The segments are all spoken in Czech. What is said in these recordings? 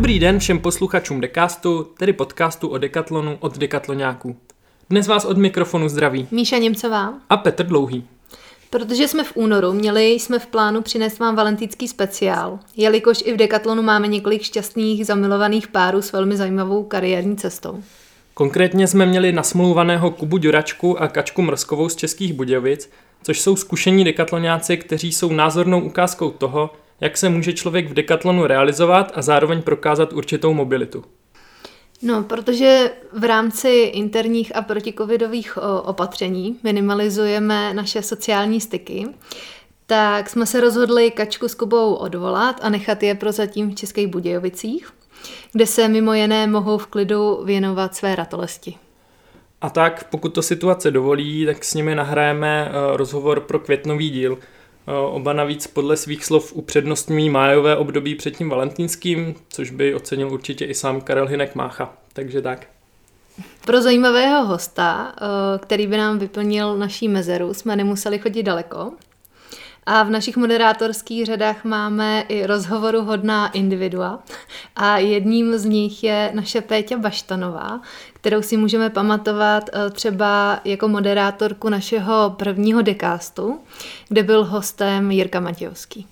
Dobrý den všem posluchačům Decastu, tedy podcastu o Decathlonu od Decathloniáků. Dnes vás od mikrofonu zdraví Míša Němcová. a Petr Dlouhý. Protože jsme v únoru, měli jsme v plánu přinést vám valentýnský speciál, jelikož i v Decathlonu máme několik šťastných zamilovaných párů s velmi zajímavou kariérní cestou. Konkrétně jsme měli nasmluvaného Kubu Ďuračku a Kačku Mrzkovou z Českých Budějovic, což jsou zkušení dekatloniáci, kteří jsou názornou ukázkou toho, jak se může člověk v dekatlonu realizovat a zároveň prokázat určitou mobilitu. No, protože v rámci interních a protikovidových opatření minimalizujeme naše sociální styky, tak jsme se rozhodli Kačku s Kubou odvolat a nechat je prozatím v Českých Budějovicích, kde se mimo jiné mohou v klidu věnovat své ratolesti. A tak, pokud to situace dovolí, tak s nimi nahrajeme eh, rozhovor pro květnový díl. Eh, Oba navíc podle svých slov upřednostňují májové období před tím valentýnským, což by ocenil určitě i sám Karel Hinek Mácha. Takže tak. Pro zajímavého hosta, eh, který by nám vyplnil naší mezeru, jsme nemuseli chodit daleko. A v našich moderátorských řadách máme i rozhovoru hodná individua. A jedním z nich je naše Péťa Baštanová, kterou si můžeme pamatovat eh, třeba jako moderátorku našeho prvního dekástu, kde byl hostem Jirka Matějovský.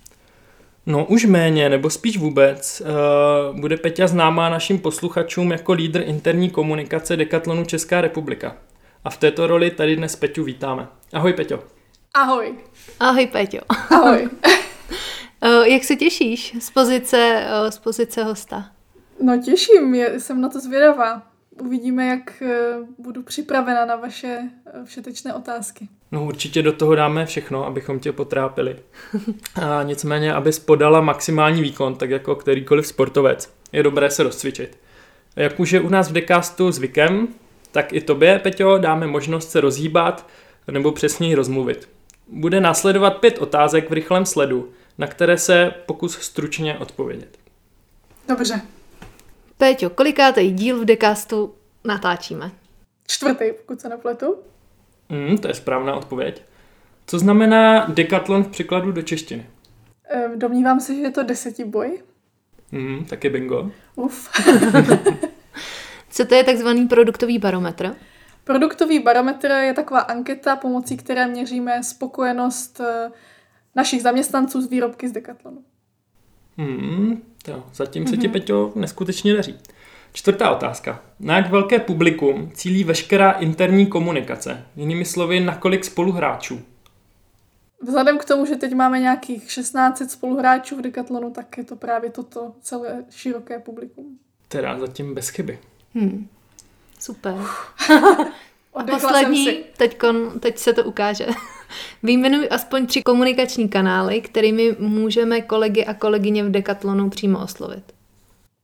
No už méně, nebo spíš vůbec, uh, bude Peťa známá našim posluchačům jako lídr interní komunikace Decathlonu Česká republika. A v této roli tady dnes Peťu vítáme. Ahoj Peťo. Ahoj. Ahoj Péťo. Ahoj. Eh, Jak se těšíš z pozice, eh, z pozice hosta? No těším, jsem na to zvědavá. Uvidíme, jak eh, budu připravena na vaše všetečné otázky. No určitě do toho dáme všechno, abychom tě potrápili. A nicméně, abys podala maximální výkon, tak jako kterýkoliv sportovec, je dobré se rozcvičit. Jak už je u nás v Decastu zvykem, tak i tobě, Peťo, dáme možnost se rozhýbat nebo přesněji rozmluvit. Bude následovat pět otázek v rychlém sledu, na které se pokus stručně odpovědět. Dobře. Péťo, kolikátej díl v dekástu natáčíme? Čtvrtý, pokud se nepletu. Hmm, to je správná odpověď. Co znamená dekatlon v překladu do češtiny? Eh, Domnívám se, že je to desetiboj. Hmm, taky bingo. Uf. Co to je takzvaný produktový barometr? Produktový barometr je taková anketa, pomocí které měříme spokojenost eh, našich zaměstnanců z výrobky z Decathlonu. Hmm, to, zatím se ti, Peťo, neskutečně daří. Čtvrtá otázka. Na jak velké publikum cílí veškerá interní komunikace? Jinými slovy, na kolik spoluhráčů? Vzhledem k tomu, že teď máme nějakých 16 spoluhráčů v Decathlonu, tak je to právě toto celé široké publikum. Teda zatím bez chyby. Hmm. Super. A poslední, teďkon, teď se to ukáže. Vyjmenuj aspoň tři komunikační kanály, kterými můžeme kolegy a kolegyně v Decathlonu přímo oslovit.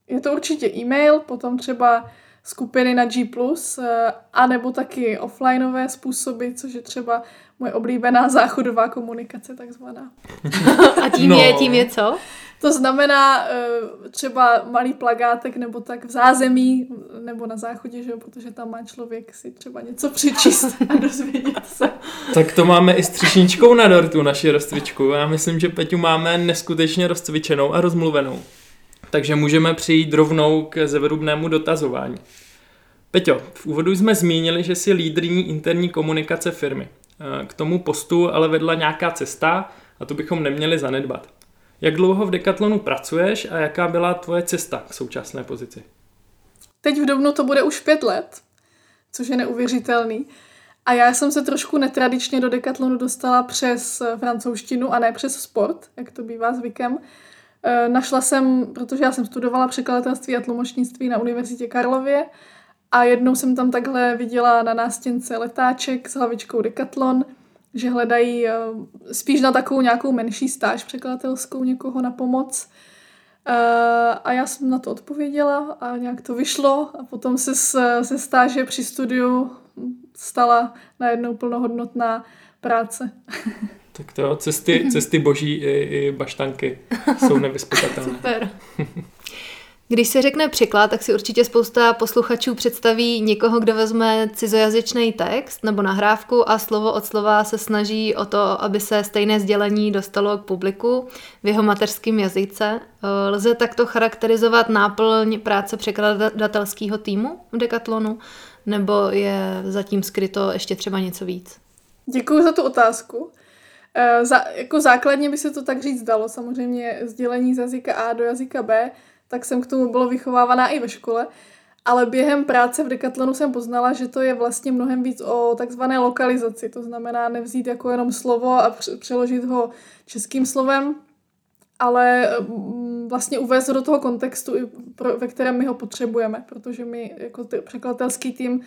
Je to určitě e-mail, potom třeba skupiny na G+, eh, anebo taky offlineové způsoby, což je třeba moje oblíbená záchodová komunikace takzvaná. A tím, No. je, tím je co? To znamená eh, třeba malý plagátek nebo tak v zázemí nebo na záchodě, že jo, protože tam má člověk si třeba něco přečíst a dozvědět se. Tak to máme i s třešničkou na dortu, naši rozcvičku. Já myslím, že Peťu máme neskutečně rozcvičenou a rozmluvenou. Takže můžeme přijít rovnou k zevrubnému dotazování. Peťo, v úvodu jsme zmínili, že jsi lídrní interní komunikace firmy. Eh, K tomu postu ale vedla nějaká cesta a to bychom neměli zanedbat. Jak dlouho v Decathlonu pracuješ a jaká byla tvoje cesta k současné pozici? Teď v Dubnu to bude už pět let, což je neuvěřitelný. A já jsem se trošku netradičně do Decathlonu dostala přes francouzštinu a ne přes sport, jak to bývá zvykem. Eh, Našla jsem, protože já jsem studovala překladatelství a tlumočnictví na Univerzitě Karlově a jednou jsem tam takhle viděla na nástěnce letáček s hlavičkou Decathlon, že hledají eh, spíš na takovou nějakou menší stáž překladatelskou někoho na pomoc. Eh, A já jsem na to odpověděla a nějak to vyšlo a potom se z- se stáže při studiu stala najednou plnohodnotná práce. Tak to cesty, cesty boží i, i baštanky jsou nevyspytatelné. Super. Když se řekne překlad, tak si určitě spousta posluchačů představí někoho, kdo vezme cizojazyčný text nebo nahrávku a slovo od slova se snaží o to, aby se stejné sdělení dostalo k publiku v jeho mateřském jazyce. Eh, lze takto charakterizovat náplň práce překladatelského týmu v Decathlonu, nebo je zatím skryto ještě třeba něco víc? Děkuji za tu otázku. Eh, za, jako základně by se to tak říct dalo, samozřejmě sdělení z jazyka A do jazyka B, tak jsem k tomu byla vychovávaná i ve škole. Ale během práce v Decathlonu jsem poznala, že to je vlastně mnohem víc o takzvané lokalizaci. To znamená nevzít jako jenom slovo a přeložit ho českým slovem, ale mm, vlastně uvést do toho kontextu, ve kterém my ho potřebujeme, protože my jako překladatelský tým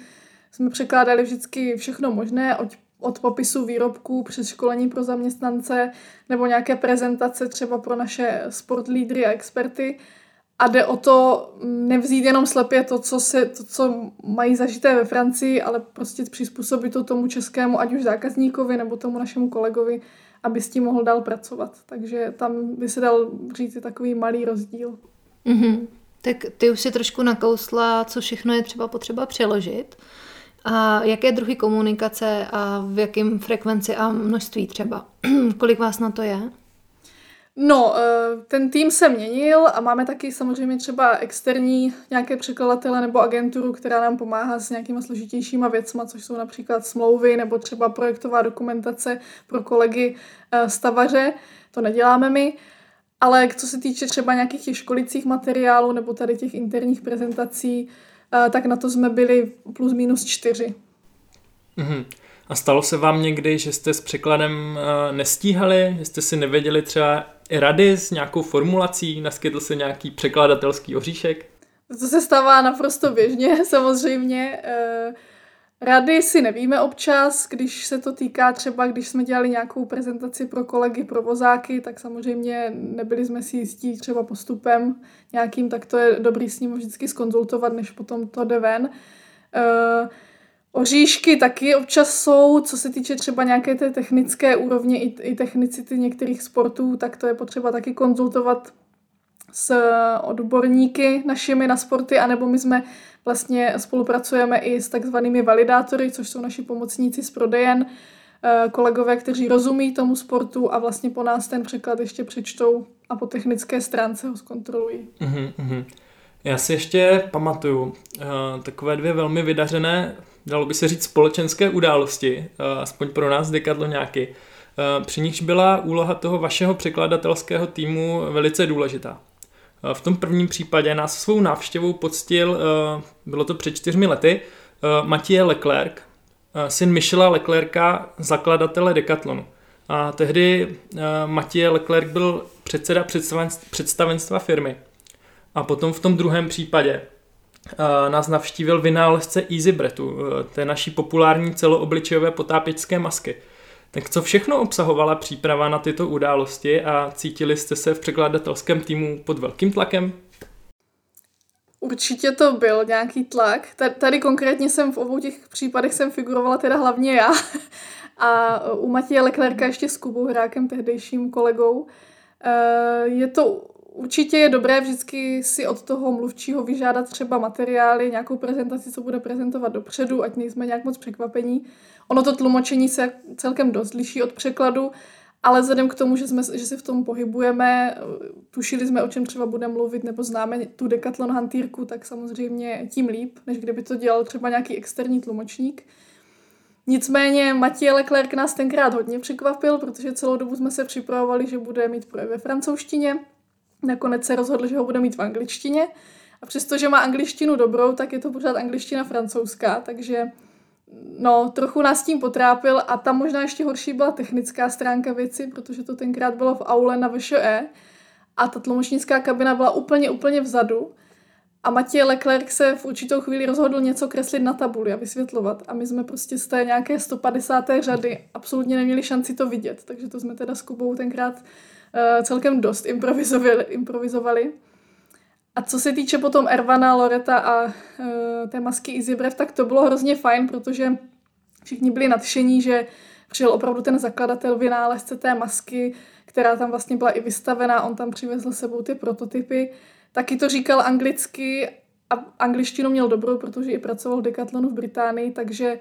jsme překládali vždycky všechno možné, od, od popisu výrobků přes školení pro zaměstnance nebo nějaké prezentace třeba pro naše sportlídry a experty a jde o to nevzít jenom slepě to, co, se, to, co mají zažité ve Francii, ale prostě přizpůsobit to tomu českému, ať už zákazníkovi nebo tomu našemu kolegovi, aby s tím mohl dál pracovat. Takže tam by se dal říct takový malý rozdíl. Mm-hmm. Tak ty už si trošku nakousla, co všechno je třeba potřeba přeložit. A jaké druhy komunikace a v jakém frekvenci a množství třeba? Kolik vás na to je? No, eh, ten tým se měnil a máme taky samozřejmě třeba externí nějaké překladatele nebo agenturu, která nám pomáhá s nějakýma složitějšíma věcma, což jsou například smlouvy nebo třeba projektová dokumentace pro kolegy eh, stavaře. To neděláme my. Ale co se týče třeba nějakých těch školicích materiálů nebo tady těch interních prezentací, eh, tak na to jsme byli plus minus čtyři. Mm-hmm. A stalo se vám někdy, že jste s překladem nestíhali, že jste si nevěděli třeba rady s nějakou formulací, naskytl se nějaký překladatelský oříšek? To se stává naprosto běžně, samozřejmě. Eh, rady si nevíme občas, když se to týká třeba, když jsme dělali nějakou prezentaci pro kolegy, pro vozáky, tak samozřejmě nebyli jsme si jistí třeba postupem nějakým, tak to je dobrý s ním vždycky skonzultovat, než potom to jde ven. Uh, Oříšky taky občas jsou, co se týče třeba nějaké té technické úrovně i, i technicity některých sportů, tak to je potřeba taky konzultovat s odborníky našimi na sporty, anebo my jsme vlastně spolupracujeme i s takzvanými validátory, což jsou naši pomocníci z prodejen, eh, kolegové, kteří rozumí tomu sportu a vlastně po nás ten překlad ještě přečtou a po technické stránce ho zkontrolují. Mm-hmm. Já si ještě pamatuju uh, takové dvě velmi vydařené dalo by se říct, společenské události, eh, aspoň pro nás nějaký. Eh, při nichž byla úloha toho vašeho překladatelského týmu velice důležitá. Eh, v tom prvním případě nás svou návštěvou poctil, bylo to před čtyřmi lety, Matěje Leclerc, syn Michela Leclerca, zakladatele Decathlonu. A tehdy Matěje Leclerc byl předseda představenstva firmy. A potom v tom druhém případě nás navštívil vynálezce EasyBretu, e, té naší populární celoobličejové potápěčské masky. Tak co všechno obsahovala příprava na tyto události a cítili jste se v překladatelském týmu pod velkým tlakem? Určitě to byl nějaký tlak. Tady konkrétně jsem v obou těch případech jsem figurovala teda hlavně já. A u Matěje Leclerca ještě s Kubou Hrákem, tehdejším kolegou. E, je to Určitě je dobré vždycky si od toho mluvčího vyžádat třeba materiály, nějakou prezentaci, co bude prezentovat dopředu, ať nejsme nějak moc překvapení. Ono to tlumočení se celkem dost liší od překladu, ale vzhledem k tomu, že, jsme, že se v tom pohybujeme, tušili jsme, o čem třeba bude mluvit, nebo známe tu Decathlon hantýrku, tak samozřejmě tím líp, než kdyby to dělal třeba nějaký externí tlumočník. Nicméně Matěj Leclerc nás tenkrát hodně překvapil, protože celou dobu jsme se připravovali, že bude mít projev ve francouzštině, Nakonec se rozhodl, že ho bude mít v angličtině. A přestože má angličtinu dobrou, tak je to pořád angličtina francouzská, takže no, trochu nás tím potrápil a tam možná ještě horší byla technická stránka věci, protože to tenkrát bylo v aule na VŠE a ta tlumočnická kabina byla úplně, úplně vzadu. A Matěj Leclerc se v určitou chvíli rozhodl něco kreslit na tabuli a vysvětlovat. A my jsme prostě z té nějaké 150. řady absolutně neměli šanci to vidět. Takže to jsme teda s Kubou tenkrát celkem dost improvizovali, improvizovali. A co se týče potom Ervana, Loreta a uh, té masky Izibrev, tak to bylo hrozně fajn, protože všichni byli nadšení, že přijel opravdu ten zakladatel, vynálezce té masky, která tam vlastně byla i vystavená, on tam přivezl sebou ty prototypy, taky to říkal anglicky a angličtinu měl dobrou, protože i pracoval v Decathlonu v Británii, takže eh,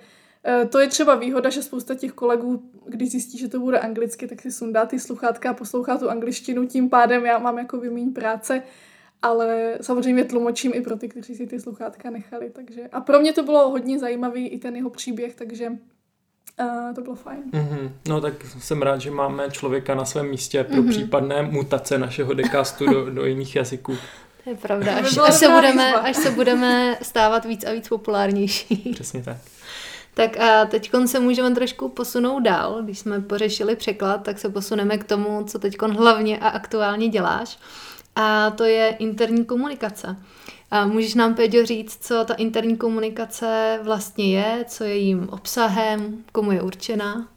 to je třeba výhoda, že spousta těch kolegů, když zjistí, že to bude anglicky, tak si sundá ty sluchátka a poslouchá tu angličtinu, tím pádem já mám jako vymíň práce, ale samozřejmě tlumočím i pro ty, kteří si ty sluchátka nechali. Takže. A pro mě to bylo hodně zajímavý, i ten jeho příběh, takže uh, to bylo fajn. Mm-hmm. No tak jsem rád, že máme člověka na svém místě pro mm-hmm. případné mutace našeho decastu do, do jiných jazyků. To je pravda, až, až, se budeme, až se budeme stávat víc a víc populárnější. Přesně tak. Tak a teď se můžeme trošku posunout dál. Když jsme pořešili překlad, tak se posuneme k tomu, co teď hlavně a aktuálně děláš. A to je interní komunikace. A můžeš nám, Peďo, říct, co ta interní komunikace vlastně je, co je jím obsahem, komu je určená?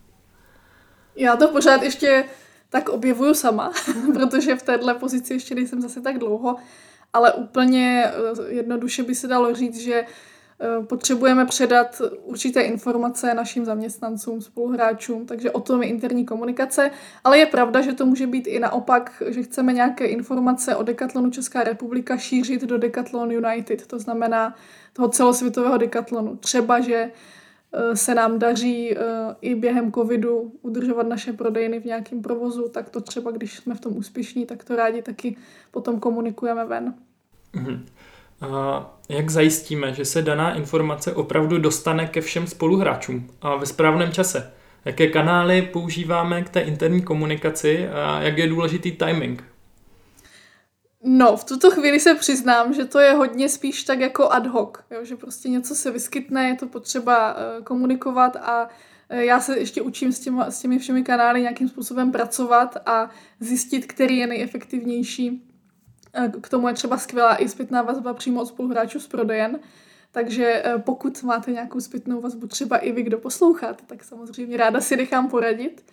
Já to pořád ještě tak objevuju sama, protože v této pozici ještě nejsem zase tak dlouho, ale úplně eh, jednoduše by se dalo říct, že potřebujeme předat určité informace našim zaměstnancům, spoluhráčům, takže o tom je interní komunikace, ale je pravda, že to může být i naopak, že chceme nějaké informace o Decathlonu Česká republika šířit do Decathlon United, to znamená toho celosvětového Decathlonu. Třeba, že eh, se nám daří eh, i během covidu udržovat naše prodejny v nějakém provozu, tak to třeba, když jsme v tom úspěšní, tak to rádi taky potom komunikujeme ven. Mm-hmm. A jak zajistíme, že se daná informace opravdu dostane ke všem spoluhráčům a ve správném čase? Jaké kanály používáme k té interní komunikaci a jak je důležitý timing? No, v tuto chvíli se přiznám, že to je hodně spíš tak jako ad hoc, jo? že prostě něco se vyskytne, je to potřeba uh, komunikovat a uh, já se ještě učím s, těma, s těmi všemi kanály nějakým způsobem pracovat a zjistit, který je nejefektivnější k tomu je třeba skvělá i zpětná vazba přímo od spoluhráčů z prodejen. Takže eh, pokud máte nějakou zpětnou vazbu, třeba i vy, kdo posloucháte, tak samozřejmě ráda si nechám poradit.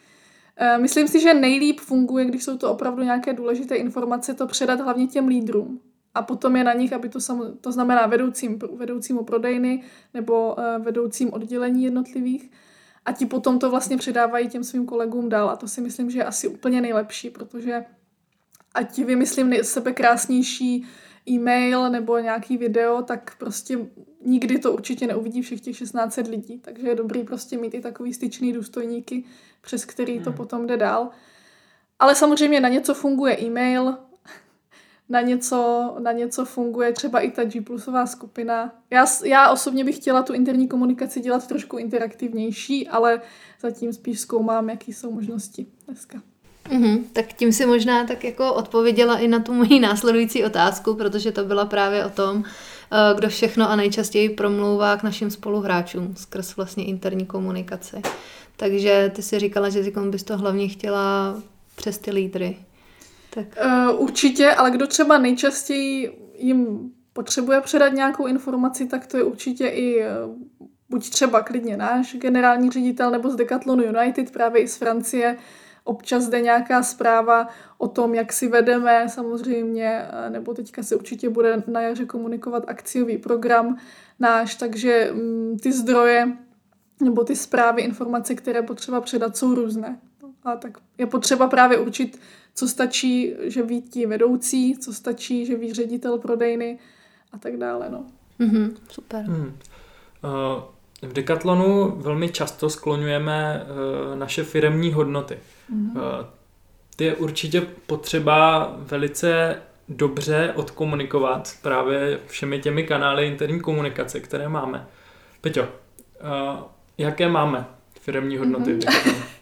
Eh, myslím si, že nejlíp funguje, když jsou to opravdu nějaké důležité informace, to předat hlavně těm lídrům. A potom je na nich, aby to, samo, to znamená vedoucím, vedoucímu prodejny nebo eh, vedoucím oddělení jednotlivých. A ti potom to vlastně předávají těm svým kolegům dál. A to si myslím, že je asi úplně nejlepší, protože ať vymyslím sebe krásnější e-mail nebo nějaký video, tak prostě nikdy to určitě neuvidí všech těch 16 lidí. Takže je dobrý prostě mít i takový styčný důstojníky, přes který to hmm. potom jde dál. Ale samozřejmě na něco funguje e-mail, na něco, na něco funguje třeba i ta G plusová skupina. Já, já osobně bych chtěla tu interní komunikaci dělat trošku interaktivnější, ale zatím spíš zkoumám, jaký jsou možnosti dneska. Mm-hmm, tak tím si možná tak jako odpověděla i na tu moji následující otázku, protože to byla právě o tom, eh, kdo všechno a nejčastěji promlouvá k našim spoluhráčům skrz vlastně interní komunikaci. Takže ty si říkala, že bys to hlavně chtěla přes ty lídry. Tak. Uh, určitě, ale kdo třeba nejčastěji jim potřebuje předat nějakou informaci, tak to je určitě i eh, buď třeba klidně náš generální ředitel nebo z Decathlonu United, právě i z Francie, občas jde nějaká zpráva o tom, jak si vedeme samozřejmě, nebo teďka se určitě bude na jaře komunikovat akciový program náš, takže mm, ty zdroje nebo ty zprávy, informace, které potřeba předat, jsou různé. A tak je potřeba právě určit, co stačí, že ví ti vedoucí, co stačí, že ví ředitel prodejny a tak dále. No. Mm-hmm, super. Mm. Uh, v Decathlonu velmi často skloňujeme uh, naše firemní hodnoty. Mm-hmm. Ty je určitě potřeba velice dobře odkomunikovat právě všemi těmi kanály interní komunikace, které máme. Peťo, uh, jaké máme firmní hodnoty mm-hmm.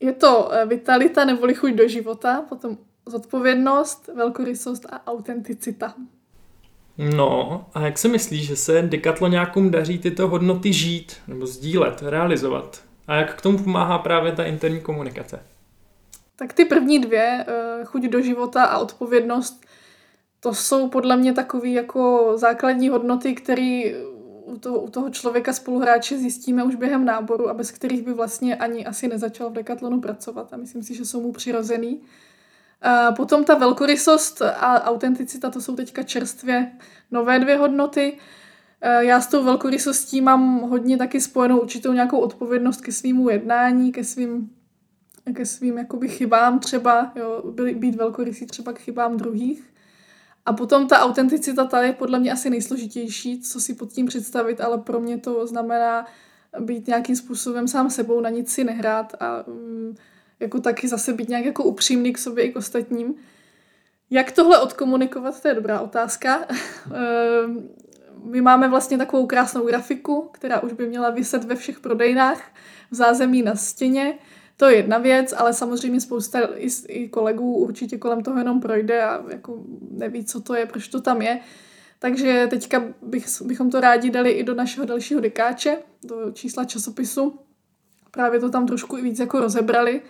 Je to eh, vitalita neboli chuť do života, potom zodpovědnost, velkorysost a autenticita. No, a jak si myslíš, že se Decathloniákům daří tyto hodnoty žít nebo sdílet, realizovat? A jak k tomu pomáhá právě ta interní komunikace? Tak ty první dvě, eh, chuť do života a odpovědnost, to jsou podle mě takové jako základní hodnoty, které u toho, u toho člověka spoluhráče zjistíme už během náboru a bez kterých by vlastně ani asi nezačal v Decathlonu pracovat. A myslím si, že jsou mu přirozený. A potom ta velkorysost a autenticita, to jsou teďka čerstvě nové dvě hodnoty. Já s tou velkorysostí mám hodně taky spojenou určitou nějakou odpovědnost ke svýmu jednání, ke svým, ke svým jakoby chybám třeba, jo, být velkorysý třeba k chybám druhých. A potom ta autenticita, ta je podle mě asi nejsložitější, co si pod tím představit, ale pro mě to znamená být nějakým způsobem sám sebou, na nic si nehrát a um, jako taky zase být nějak jako upřímný k sobě i k ostatním. Jak tohle odkomunikovat, to je dobrá otázka. Ehm, my máme vlastně takovou krásnou grafiku, která už by měla vyset ve všech prodejnách v zázemí na stěně. To je jedna věc, ale samozřejmě spousta i, i kolegů určitě kolem toho jenom projde a jako neví, co to je, proč to tam je. Takže teďka bych, bychom to rádi dali i do našeho dalšího dekáče, do čísla časopisu. Právě to tam trošku i víc jako rozebrali.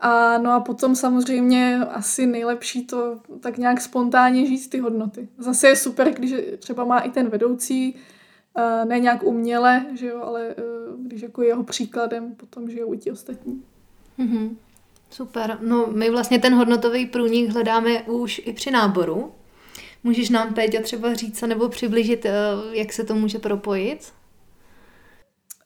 A no a potom samozřejmě asi nejlepší to tak nějak spontánně žít ty hodnoty. Zase je super, když třeba má i ten vedoucí, ne nějak uměle, že jo, ale když jako jeho příkladem potom žijou i ti ostatní. Mm-hmm. Super. No my vlastně ten hodnotový průnik hledáme už i při náboru. Můžeš nám, Péťa, třeba říct nebo přiblížit, eh, jak se to může propojit?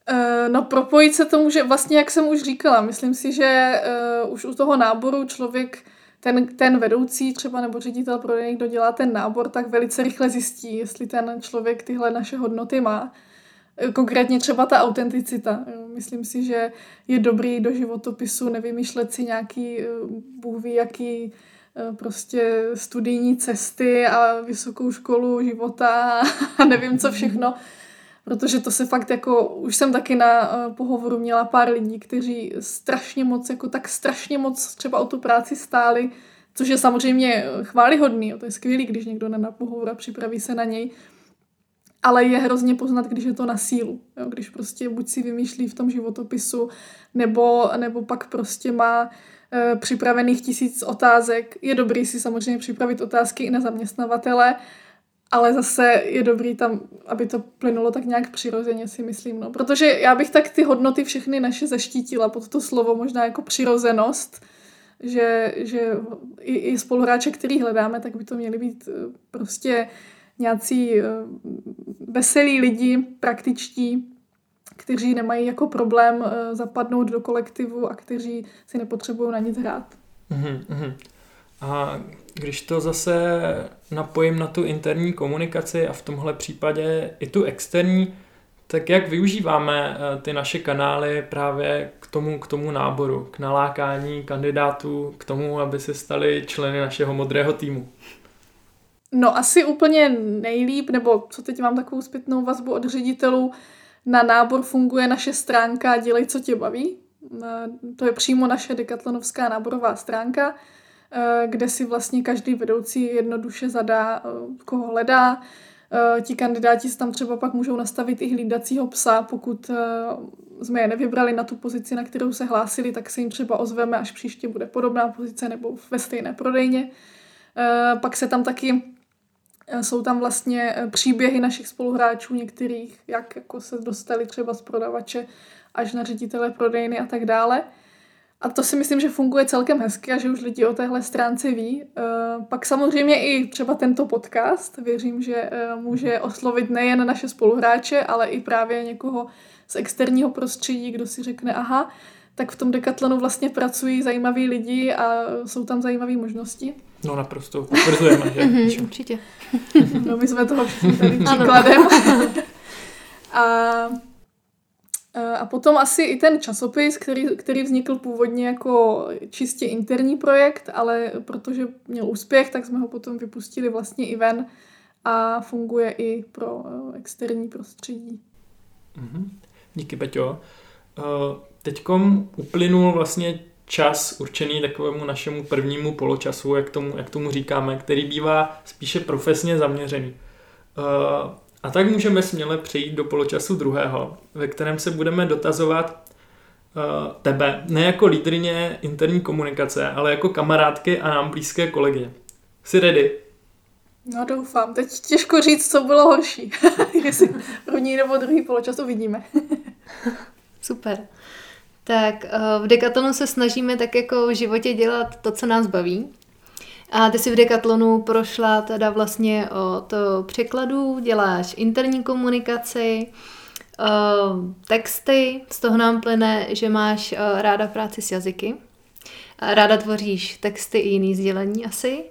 Eh, no propojit se to může, vlastně jak jsem už říkala, myslím si, že uh, už u toho náboru člověk, ten, ten vedoucí třeba nebo ředitel prodejny, kdo dělá ten nábor, tak velice rychle zjistí, jestli ten člověk tyhle naše hodnoty má. Konkrétně třeba ta autenticita. Myslím si, že je dobrý do životopisu nevymýšlet si nějaký, bůh ví, jaký prostě studijní cesty a vysokou školu života a nevím co všechno protože to se fakt jako, už jsem taky na uh, pohovoru měla pár lidí, kteří strašně moc, jako tak strašně moc třeba o tu práci stáli, což je samozřejmě chválihodný, to je skvělý, když někdo na pohovor a připraví se na něj, ale je hrozně poznat, když je to na sílu, jo? když prostě buď si vymýšlí v tom životopisu, nebo, nebo pak prostě má e, připravených tisíc otázek. Je dobrý si samozřejmě připravit otázky i na zaměstnavatele, ale zase je dobrý tam, aby to plynulo tak nějak přirozeně, si myslím. No. Protože já bych tak ty hodnoty všechny naše zaštítila pod to slovo, možná jako přirozenost, že, že i, i spoluhráče, který hledáme, tak by to měli být eh, prostě nějací eh, veselí lidi, praktičtí, kteří nemají jako problém eh, zapadnout do kolektivu a kteří si nepotřebují na nic hrát. Mm-hmm. A když to zase napojím na tu interní komunikaci a v tomhle případě i tu externí, tak jak využíváme eh, ty naše kanály právě k tomu, k tomu náboru, k nalákání kandidátů, k tomu, aby se stali členy našeho modrého týmu? No asi úplně nejlíp, nebo co teď mám takovou zpětnou vazbu od ředitelů, na nábor funguje naše stránka Dělej, co tě baví. Eh, to je přímo naše dekatlonovská náborová stránka, kde si vlastně každý vedoucí jednoduše zadá, eh, koho hledá. Eh, ti kandidáti si tam třeba pak můžou nastavit i hlídacího psa, pokud jsme je nevybrali na tu pozici, na kterou se hlásili, tak se jim třeba ozveme, až příště bude podobná pozice nebo ve stejné prodejně. Pak se tam taky jsou tam vlastně příběhy našich spoluhráčů některých, jak jako se dostali třeba z prodavače až na ředitele prodejny a tak dále. A to si myslím, že funguje celkem hezky a že už lidi o téhle stránce ví. Uh, pak samozřejmě i třeba tento podcast, věřím, že uh, může oslovit nejen naše spoluhráče, ale i právě někoho z externího prostředí, kdo si řekne, aha, tak v tom dekatlonu vlastně pracují zajímaví lidi a jsou tam zajímavé možnosti. No naprosto, potvrzujeme, že? Mhm, určitě. no my jsme toho všichni tady příkladem. a Eh, a potom asi i ten časopis, který, který vznikl původně jako čistě interní projekt, ale protože měl úspěch, tak jsme ho potom vypustili vlastně i ven a funguje i pro eh, externí prostředí. Mm-hmm. Díky, Peťo. Eh, teďkom uplynul vlastně čas určený takovému našemu prvnímu poločasu, jak tomu, jak tomu říkáme, který bývá spíše profesně zaměřený. A tak můžeme směle přejít do poločasu druhého, ve kterém se budeme dotazovat uh, tebe, ne jako lídrině interní komunikace, ale jako kamarádky a nám blízké kolegy. Jsi ready? No doufám. Teď těžko říct, co bylo horší. Jestli první nebo druhý poločas uvidíme. Super. Tak eh, v Decathlonu se snažíme tak jako v životě dělat to, co nás baví. A ty si v Decathlonu prošla teda vlastně od překladu, děláš interní komunikaci, texty, z toho nám plyne, že máš ráda práci s jazyky, ráda tvoříš texty i jiný sdělení asi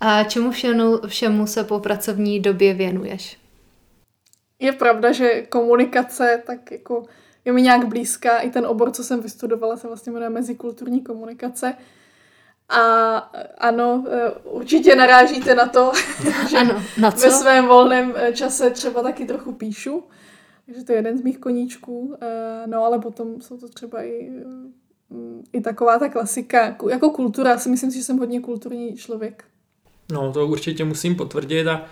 A čemu všemu, všemu se po pracovní době věnuješ? Je pravda, že komunikace tak jako je mi nějak blízká. I ten obor, co jsem vystudovala, se vlastně jmenuje mezikulturní komunikace. A ano, e, určitě narážíte na to, že ano, na co? ve svém volném e, čase třeba taky trochu píšu. Takže to je jeden z mých koníčků. E, no ale potom jsou to třeba i, i taková ta klasika. Jako kultura, si myslím si, že jsem hodně kulturní člověk. No, to určitě musím potvrdit a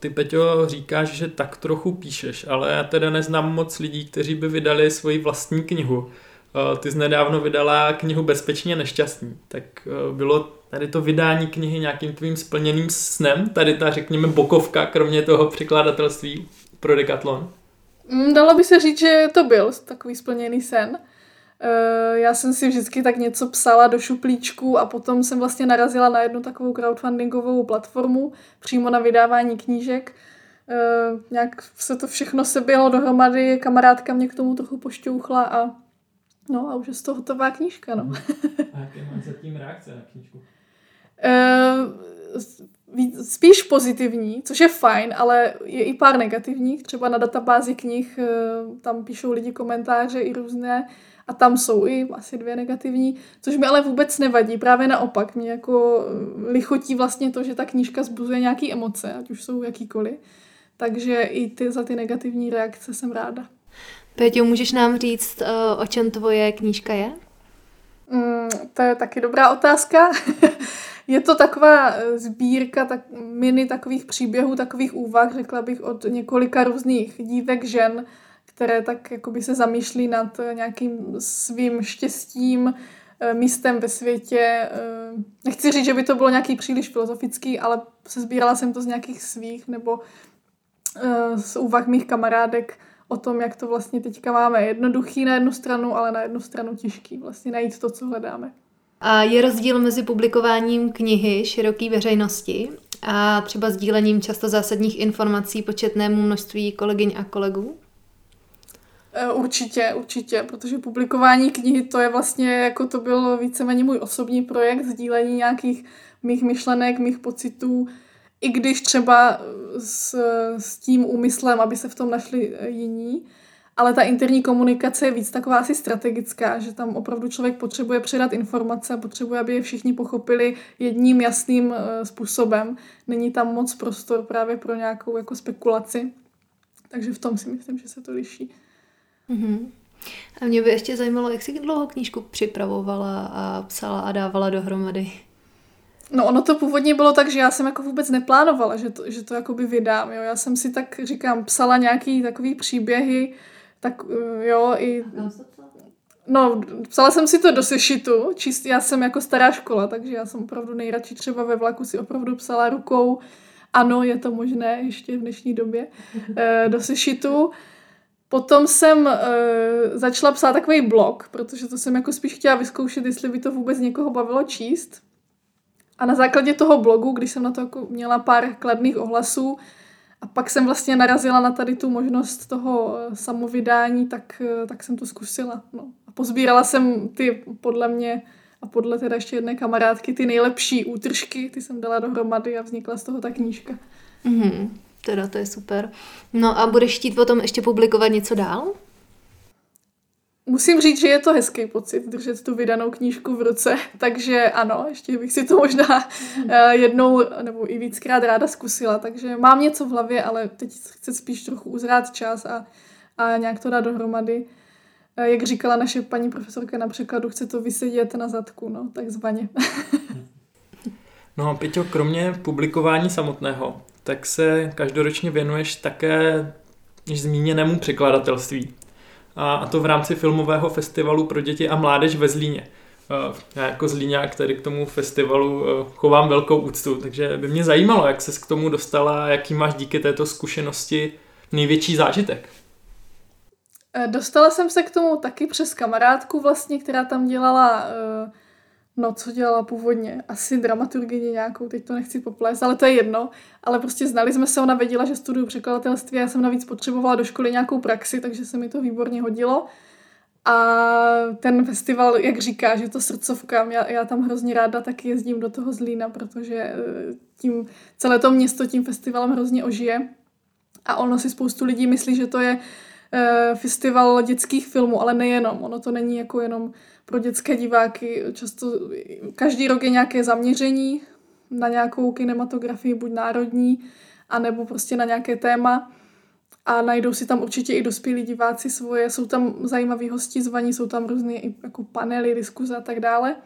ty, Peťo, říkáš, že tak trochu píšeš, ale já teda neznám moc lidí, kteří by vydali svoji vlastní knihu. Eh, ty jsi nedávno vydala knihu Bezpečně nešťastný. Tak eh, bylo tady to vydání knihy nějakým tvým splněným snem? Tady ta, řekněme, bokovka, kromě toho překladatelství pro Decathlon? Mm, dalo by se říct, že to byl takový splněný sen. Eh, já jsem si vždycky tak něco psala do šuplíčku a potom jsem vlastně narazila na jednu takovou crowdfundingovou platformu přímo na vydávání knížek. Nějak se to všechno sebělo dohromady, kamarádka mě k tomu trochu pošťouchla a no a už je z toho hotová knížka, no. A jaké máš zatím reakce na knížku? Eh, spíš pozitivní, což je fajn, ale je i pár negativních. Třeba na databázi knih tam píšou lidi komentáře i různé a tam jsou i asi dvě negativní, což mi ale vůbec nevadí, právě naopak. Mě jako eh, lichotí vlastně to, že ta knížka zbuzuje nějaké emoce, ať už jsou jakýkoliv. Takže i ty za ty negativní reakce jsem ráda. Peťo, můžeš nám říct, eh, o čem tvoje knížka je? Mm, to je taky dobrá otázka. je to taková eh, sbírka tak, mini takových příběhů, takových úvah, řekla bych, od několika různých dívek, žen, které tak jakoby se zamýšlí nad nějakým svým štěstím, eh, místem ve světě. Eh, nechci říct, že by to bylo nějaký příliš filozofický, ale se sbírala jsem to z nějakých svých nebo eh, z úvah mých kamarádek o tom, jak to vlastně teďka máme jednoduchý na jednu stranu, ale na jednu stranu těžký vlastně najít to, co hledáme. A je rozdíl mezi publikováním knihy široké veřejnosti a třeba sdílením často zásadních informací početnému množství kolegyň a kolegů? Eh, určitě, určitě, protože publikování knihy to je vlastně, jako to byl víceméně můj osobní projekt, sdílení nějakých mých myšlenek, mých pocitů, i když třeba s, s tím úmyslem, aby se v tom našli eh, jiní, ale ta interní komunikace je víc taková asi strategická, že tam opravdu člověk potřebuje předat informace, potřebuje, aby je všichni pochopili jedním jasným eh, způsobem. Není tam moc prostor právě pro nějakou jako spekulaci. Takže v tom si myslím, že se to liší. Mm-hmm. A mě by ještě zajímalo, jak jsi dlouho knížku připravovala a psala a dávala dohromady. No ono to původně bylo tak, že já jsem jako vůbec neplánovala, že to, že to jakoby vydám, jo. Já jsem si tak, říkám, psala nějaký takový příběhy, tak eh, jo, i... No, psala jsem si to do sešitu, čist, já jsem jako stará škola, takže já jsem opravdu nejradši třeba ve vlaku si opravdu psala rukou, ano, je to možné ještě v dnešní době, eh, do sešitu. Potom jsem uh, začala psát takový blog, protože to jsem jako spíš chtěla vyzkoušet, jestli by to vůbec někoho bavilo číst. A na základě toho blogu, když jsem na to jako měla pár kladných ohlasů, a pak jsem vlastně narazila na tady tu možnost toho eh, samovydání, tak, uh, tak jsem to zkusila. No. A pozbírala jsem ty podle mě a podle teda ještě jedné kamarádky ty nejlepší útržky, ty jsem dala dohromady a vznikla z toho ta knížka. Mm-hmm. Teda to je super. No a budeš chtít potom ještě publikovat něco dál? Musím říct, že je to hezký pocit držet tu vydanou knížku v ruce, takže ano, ještě bych si to možná eh, jednou nebo i víckrát ráda zkusila, takže mám něco v hlavě, ale teď chci spíš trochu uzrát čas a, a nějak to dát dohromady. Eh, jak říkala naše paní profesorka na překladu, chce to vysedět na zadku, no, takzvaně. no, Pěťo, kromě publikování samotného, tak se každoročně věnuješ také zmíněnému překladatelství. A, to v rámci filmového festivalu pro děti a mládež ve Zlíně. Já jako Zlíňák který k tomu festivalu chovám velkou úctu, takže by mě zajímalo, jak ses k tomu dostala a jaký máš díky této zkušenosti největší zážitek. E, dostala jsem se k tomu taky přes kamarádku vlastně, která tam dělala uh No, co dělala původně? Asi dramaturgině nějakou, teď to nechci poplést, ale to je jedno. Ale prostě znali jsme se, ona věděla, že studuju překladatelství já jsem navíc potřebovala do školy nějakou praxi, takže se mi to výborně hodilo. A ten festival, jak říká, že to srdcovka, já, já tam hrozně ráda taky jezdím do toho Zlína, protože eh, tím celé to město tím festivalem hrozně ožije. A ono si spoustu lidí myslí, že to je festival dětských filmů, ale nejenom. Ono to není jako jenom pro dětské diváky. Často každý rok je nějaké zaměření na nějakou kinematografii, buď národní, anebo prostě na nějaké téma a najdou si tam určitě i dospělí diváci svoje, jsou tam zajímaví hosti zvaní, jsou tam různé jako panely, diskuze a tak dále.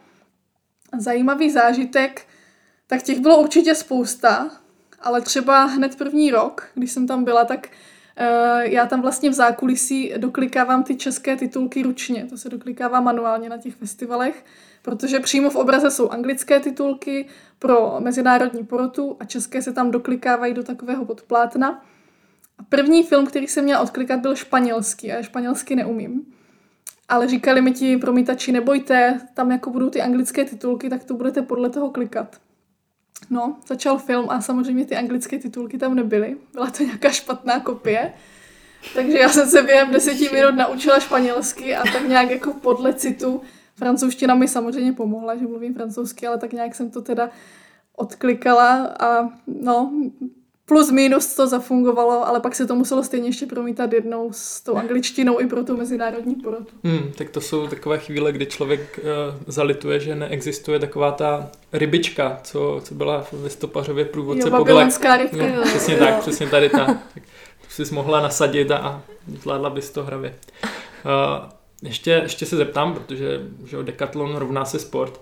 Zajímavý zážitek, tak těch bylo určitě spousta, ale třeba hned první rok, když jsem tam byla, tak já tam vlastně v zákulisí doklikávám ty české titulky ručně, to se doklikává manuálně na těch festivalech, protože přímo v obraze jsou anglické titulky pro mezinárodní porotu a české se tam doklikávají do takového podplátna. První film, který jsem měla odklikat, byl španělský a já španělsky neumím. Ale říkali mi ti promítači, nebojte, tam jako budou ty anglické titulky, tak to budete podle toho klikat. No, začal film a samozřejmě ty anglické titulky tam nebyly. Byla to nějaká špatná kopie. Takže já jsem se během deseti minut naučila španělsky a tak nějak jako podle citu. Francouzština mi samozřejmě pomohla, že mluvím francouzsky, ale tak nějak jsem to teda odklikala a no, plus minus to zafungovalo, ale pak se to muselo stejně ještě promítat jednou s tou angličtinou i pro tu mezinárodní porotu. Hmm, tak to jsou takové chvíle, kdy člověk uh, zalituje, že neexistuje taková ta rybička, co, co byla v listopařově průvodce jo, babylonská rybka. No, přesně tak, přesně tady ta. Tak to jsi mohla nasadit a, a zvládla bys to hravě. Uh, ještě, ještě se zeptám, protože že Decathlon rovná se sport.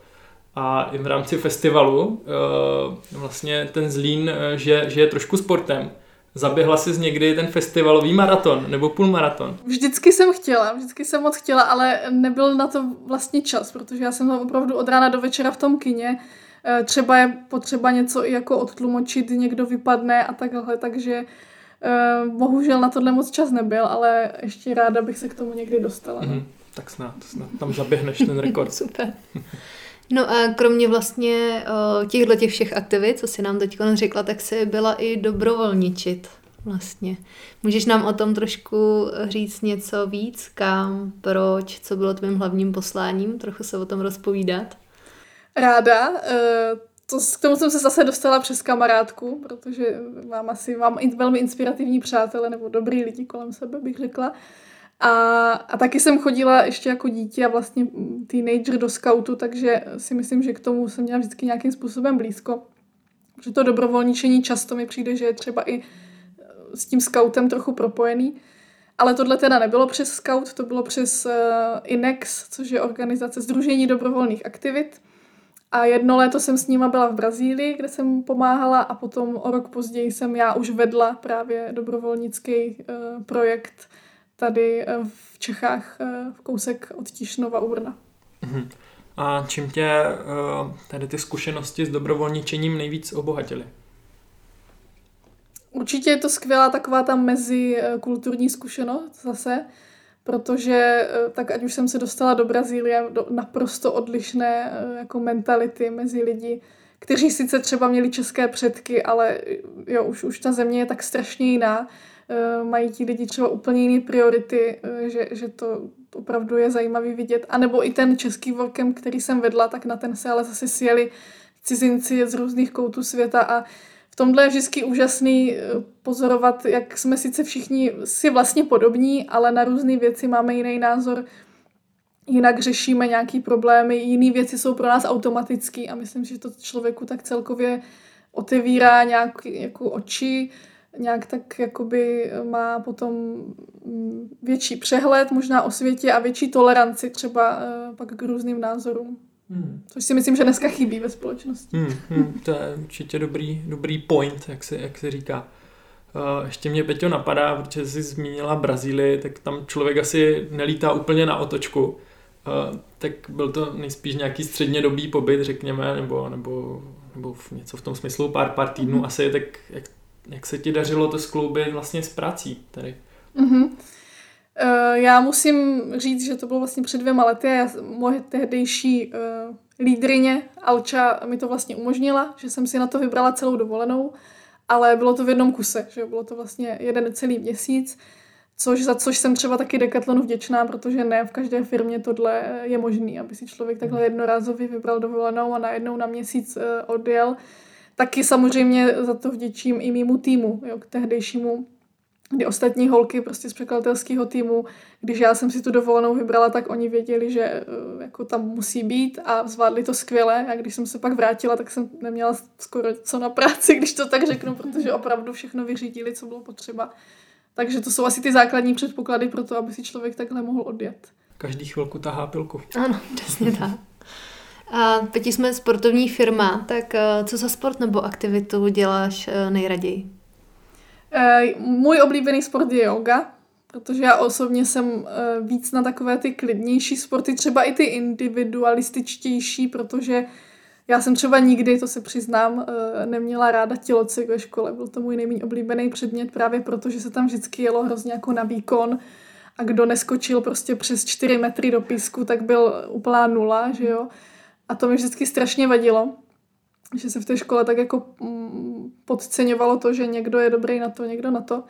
A i v rámci festivalu eh, vlastně ten Zlín, eh, že, že je trošku sportem. Zaběhla jsi někdy ten festivalový maraton nebo půlmaraton? Vždycky jsem chtěla, vždycky jsem moc chtěla, ale nebyl na to vlastně čas, protože já jsem opravdu od rána do večera v tom kině. Eh, třeba je potřeba něco i jako odtlumočit, někdo vypadne a takhle, takže bohužel na tohle moc čas nebyl, ale ještě ráda bych se k tomu někdy dostala. Mm, tak snad, snad tam zaběhneš ten rekord. Super. No a kromě vlastně těchto těch všech aktivit, co si nám teď řekla, tak si byla i dobrovolničit vlastně. Můžeš nám o tom trošku říct něco víc, kam, proč, co bylo tvým hlavním posláním, trochu se o tom rozpovídat? Ráda. E, to, k tomu jsem se zase dostala přes kamarádku, protože mám asi mám velmi inspirativní přátele nebo dobrý lidi kolem sebe, bych řekla. A, a taky jsem chodila ještě jako dítě a vlastně teenager do scoutu, takže si myslím, že k tomu jsem měla vždycky nějakým způsobem blízko. Že to dobrovolničení často mi přijde, že je třeba i eh, s tím scoutem trochu propojený. Ale tohle teda nebylo přes Scout, to bylo přes uh, INEX, což je organizace Združení dobrovolných aktivit. A jedno léto jsem s nima byla v Brazílii, kde jsem pomáhala a potom o rok později jsem já už vedla právě dobrovolnický uh, projekt tady eh, v Čechách eh, v kousek od Tišnova u Brna. Uh-huh. A čím tě eh, tady ty zkušenosti s dobrovolničením nejvíc obohatily? Určitě je to skvělá taková ta mezikulturní zkušenost zase, protože tak ať už jsem se dostala do Brazílie, do naprosto odlišné jako mentality mezi lidi, kteří sice třeba měli české předky, ale jo, už, už ta země je tak strašně jiná, Eh, mají ti lidi třeba úplně jiné priority, eh, že, že to opravdu je zajímavý vidět. A nebo i ten český workem, který jsem vedla, tak na ten se ale zase sjeli cizinci z různých koutů světa a v tomhle je vždycky úžasný eh, pozorovat, jak jsme sice všichni si vlastně podobní, ale na různé věci máme jiný názor, jinak řešíme nějaký problémy, jiné věci jsou pro nás automatické a myslím, že to člověku tak celkově otevírá nějak jako oči, nějak tak jakoby má potom mm, větší přehled možná o světě a větší toleranci třeba uh, pak k různým názorům. Hmm. Což si myslím, že dneska chybí ve společnosti. Hmm, hmm, to je určitě dobrý, dobrý point, jak se, jak se říká. Uh, ještě mě, Peťo, napadá, protože jsi zmínila Brazílii, tak tam člověk asi nelítá úplně na otočku. Uh, tak byl to nejspíš nějaký střednědobý pobyt, řekněme, nebo, nebo, nebo v něco v tom smyslu, pár, pár týdnů mm-hmm. asi, tak jak jak se ti dařilo to skloubit vlastně s prací tady? Mm-hmm. Uh, já musím říct, že to bylo vlastně před dvěma lety a já, moje tehdejší uh, lídrině Alča mi to vlastně umožnila, že jsem si na to vybrala celou dovolenou, ale bylo to v jednom kuse, že bylo to vlastně jeden celý měsíc, Což za což jsem třeba taky Decathlonu vděčná, protože ne v každé firmě tohle je možný, aby si člověk takhle jednorázově vybral dovolenou a najednou na měsíc eh, odjel. Taky samozřejmě za to vděčím i mýmu týmu, jo, k tehdejšímu kdy ostatní holky prostě z překladatelského týmu, když já jsem si tu dovolenou vybrala, tak oni věděli, že eh, jako tam musí být a zvládli to skvěle a když jsem se pak vrátila, tak jsem neměla skoro co na práci, když to tak řeknu, protože opravdu všechno vyřídili, co bylo potřeba. Takže to jsou asi ty základní předpoklady pro to, aby si člověk takhle mohl odjet. Každý chvilku tahá pilku. Ano, přesně tak. A teď jsme sportovní firma, tak eh, co za sport nebo aktivitu děláš eh, nejraději? E, můj oblíbený sport je yoga, protože já osobně jsem víc na takové ty klidnější sporty, třeba i ty individualističtější, protože já jsem třeba nikdy, to se přiznám, e, neměla ráda tělocvik ve škole. Byl to můj nejméně oblíbený předmět právě proto, že se tam vždycky jelo hrozně jako na výkon a kdo neskočil prostě přes 4 metry do písku, tak byl úplná nula, že jo. A to mi vždycky strašně vadilo že se v té škole tak jako mm, podceňovalo to, že někdo je dobrý na to, někdo na to.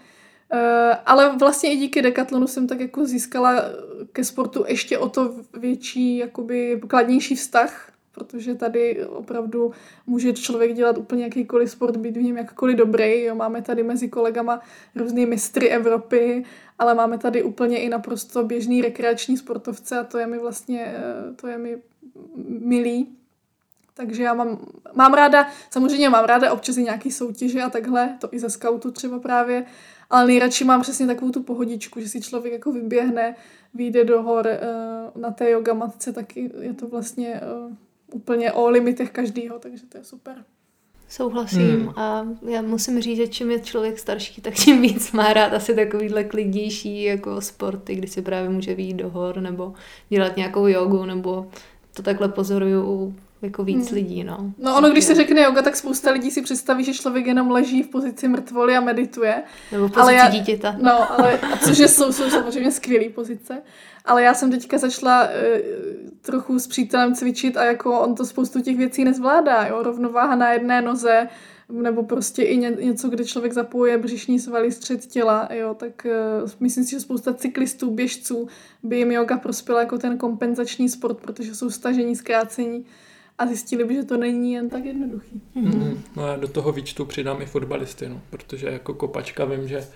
Eh, ale vlastně i díky Decathlonu jsem tak jako získala ke sportu ještě o to větší, jakoby kladnější vztah, protože tady opravdu může člověk dělat úplně jakýkoliv sport, být v něm jakkoliv dobrý. Jo. Máme tady mezi kolegama různý mistry Evropy, ale máme tady úplně i naprosto běžný rekreační sportovce a to je mi vlastně, eh, to je mi milý. Takže já mám, mám ráda, samozřejmě mám ráda občas i nějaký soutěže a takhle, to i ze scoutu třeba právě, ale nejradši mám přesně takovou tu pohodičku, že si člověk jako vyběhne, vyjde do hor uh, na té yoga matce, taky je to vlastně uh, úplně o limitech každýho, takže to je super. Souhlasím hmm. a já musím říct, že čím je člověk starší, tak tím víc má rád asi takovýhle klidnější jako sporty, kdy si právě může výjít do hor nebo dělat nějakou jogu nebo to takhle pozoruju jako víc hmm. lidí, no. No ono, když se řekne yoga, tak spousta lidí si představí, že člověk jenom leží v pozici mrtvoly a medituje. Nebo v pozici ale já, dítěta. No, ale, což jsou, jsou samozřejmě skvělé pozice. Ale já jsem teďka začala uh, trochu s přítelem cvičit a jako on to spoustu těch věcí nezvládá, jo. Rovnováha na jedné noze, nebo prostě i ně, něco, kde člověk zapojuje břišní svaly střed těla, jo, tak uh, myslím si, že spousta cyklistů, běžců by jim yoga prospěla jako ten kompenzační sport, protože jsou stažení, zkrácení a zjistili by, že to není jen tak jednoduchý. Mm-hmm. No já do toho výčtu přidám i fotbalisty, no, protože jako kopačka vím, že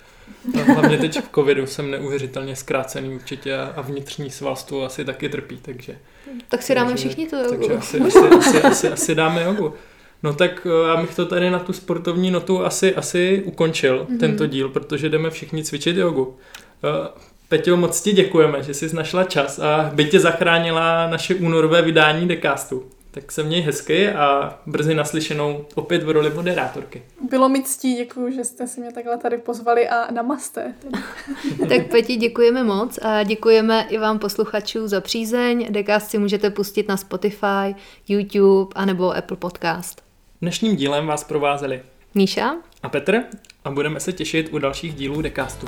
hlavně teď v covidu jsem neuvěřitelně zkrácený určitě a vnitřní svalstvo asi taky trpí, takže... Tak si dáme takže, všichni tu jogu. Takže asi, asi, asi, asi, asi dáme jogu. No tak eh, já bych to tady na tu sportovní notu asi, asi ukončil, mm-hmm. tento díl, protože jdeme všichni cvičit jogu. Eh, Peťo, moc ti děkujeme, že jsi našla čas a by tě zachránila naše únorové vydání Decastu. Tak se měj hezky a brzy naslyšenou opět v roli moderátorky. Bylo mi ctí, děkuji, že jste si mě takhle tady pozvali a namaste. tak Peti, děkujeme moc a děkujeme i vám posluchačů za přízeň. Dekast si můžete pustit na Spotify, YouTube a nebo Apple Podcast. Dnešním dílem vás provázeli Míša a Petr a budeme se těšit u dalších dílů Decastu.